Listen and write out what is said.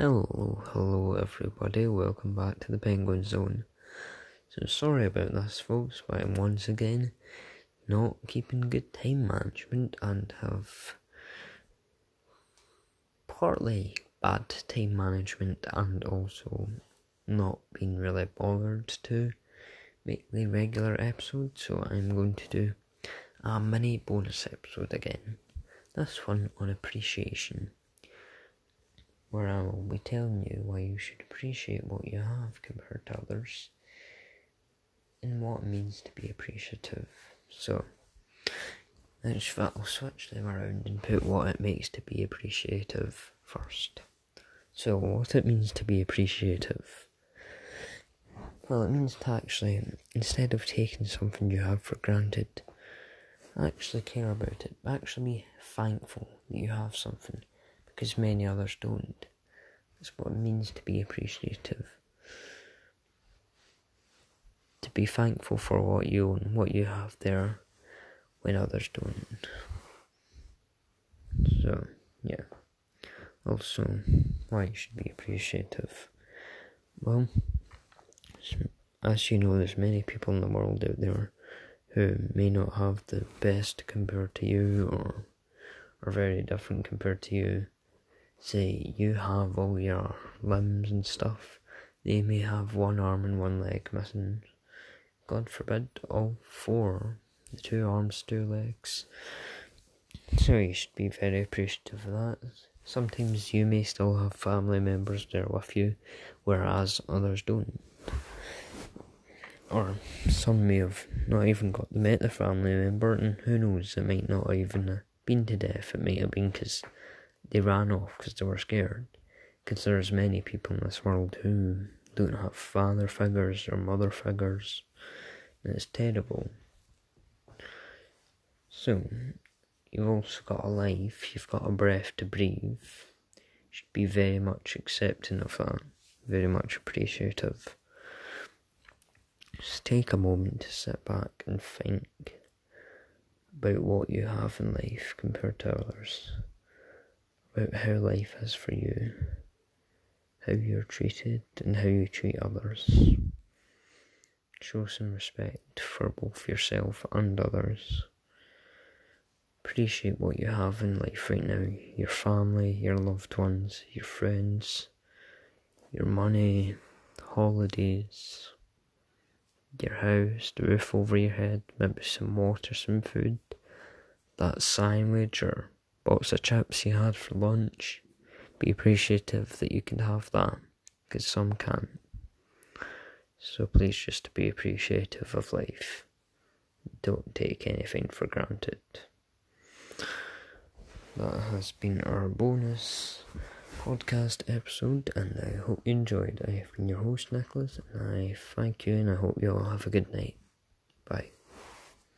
Hello, hello everybody, welcome back to the Penguin Zone. So sorry about this folks, but I'm once again not keeping good time management and have partly bad time management and also not been really bothered to make the regular episode, so I'm going to do a mini bonus episode again. This one on appreciation where I will be telling you why you should appreciate what you have compared to others and what it means to be appreciative. So, let's I'll switch them around and put what it makes to be appreciative first. So, what it means to be appreciative. Well, it means to actually, instead of taking something you have for granted, actually care about it, actually be thankful that you have something because many others don't. That's what it means to be appreciative. To be thankful for what you own, what you have there, when others don't. So, yeah. Also, why you should be appreciative. Well, as you know, there's many people in the world out there who may not have the best compared to you or are very different compared to you say you have all your limbs and stuff, they may have one arm and one leg missing. God forbid, all four, the two arms, two legs. So you should be very appreciative of that. Sometimes you may still have family members there with you, whereas others don't. Or some may have not even got to meet the family member, and who knows, it might not even have been to death, it might have been because they ran off because they were scared. Because there's many people in this world who don't have father figures or mother figures. And it's terrible. So, you've also got a life, you've got a breath to breathe. You should be very much accepting of that, very much appreciative. Just take a moment to sit back and think about what you have in life compared to others about how life is for you, how you're treated, and how you treat others. Show some respect for both yourself and others. Appreciate what you have in life right now your family, your loved ones, your friends, your money, holidays, your house, the roof over your head, maybe some water, some food, that sandwich or box of chips you had for lunch. Be appreciative that you can have that, because some can't. So please just be appreciative of life. Don't take anything for granted. That has been our bonus podcast episode, and I hope you enjoyed. I have been your host, Nicholas, and I thank you, and I hope you all have a good night. Bye.